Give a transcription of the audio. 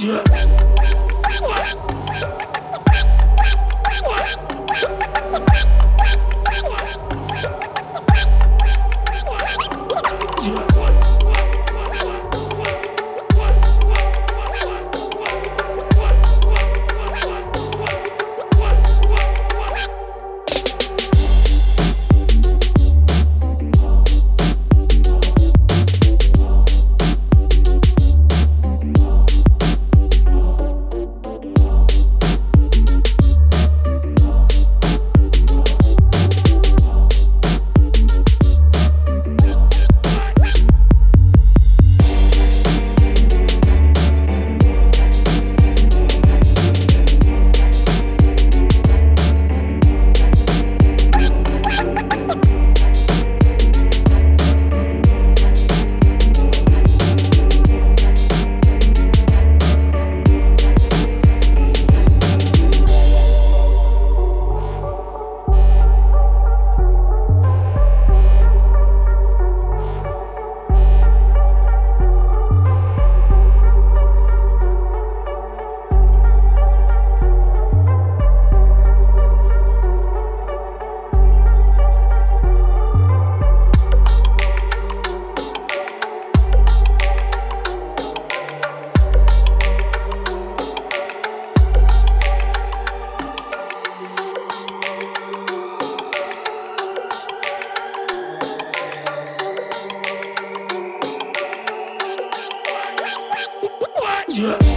Yeah. Yeah.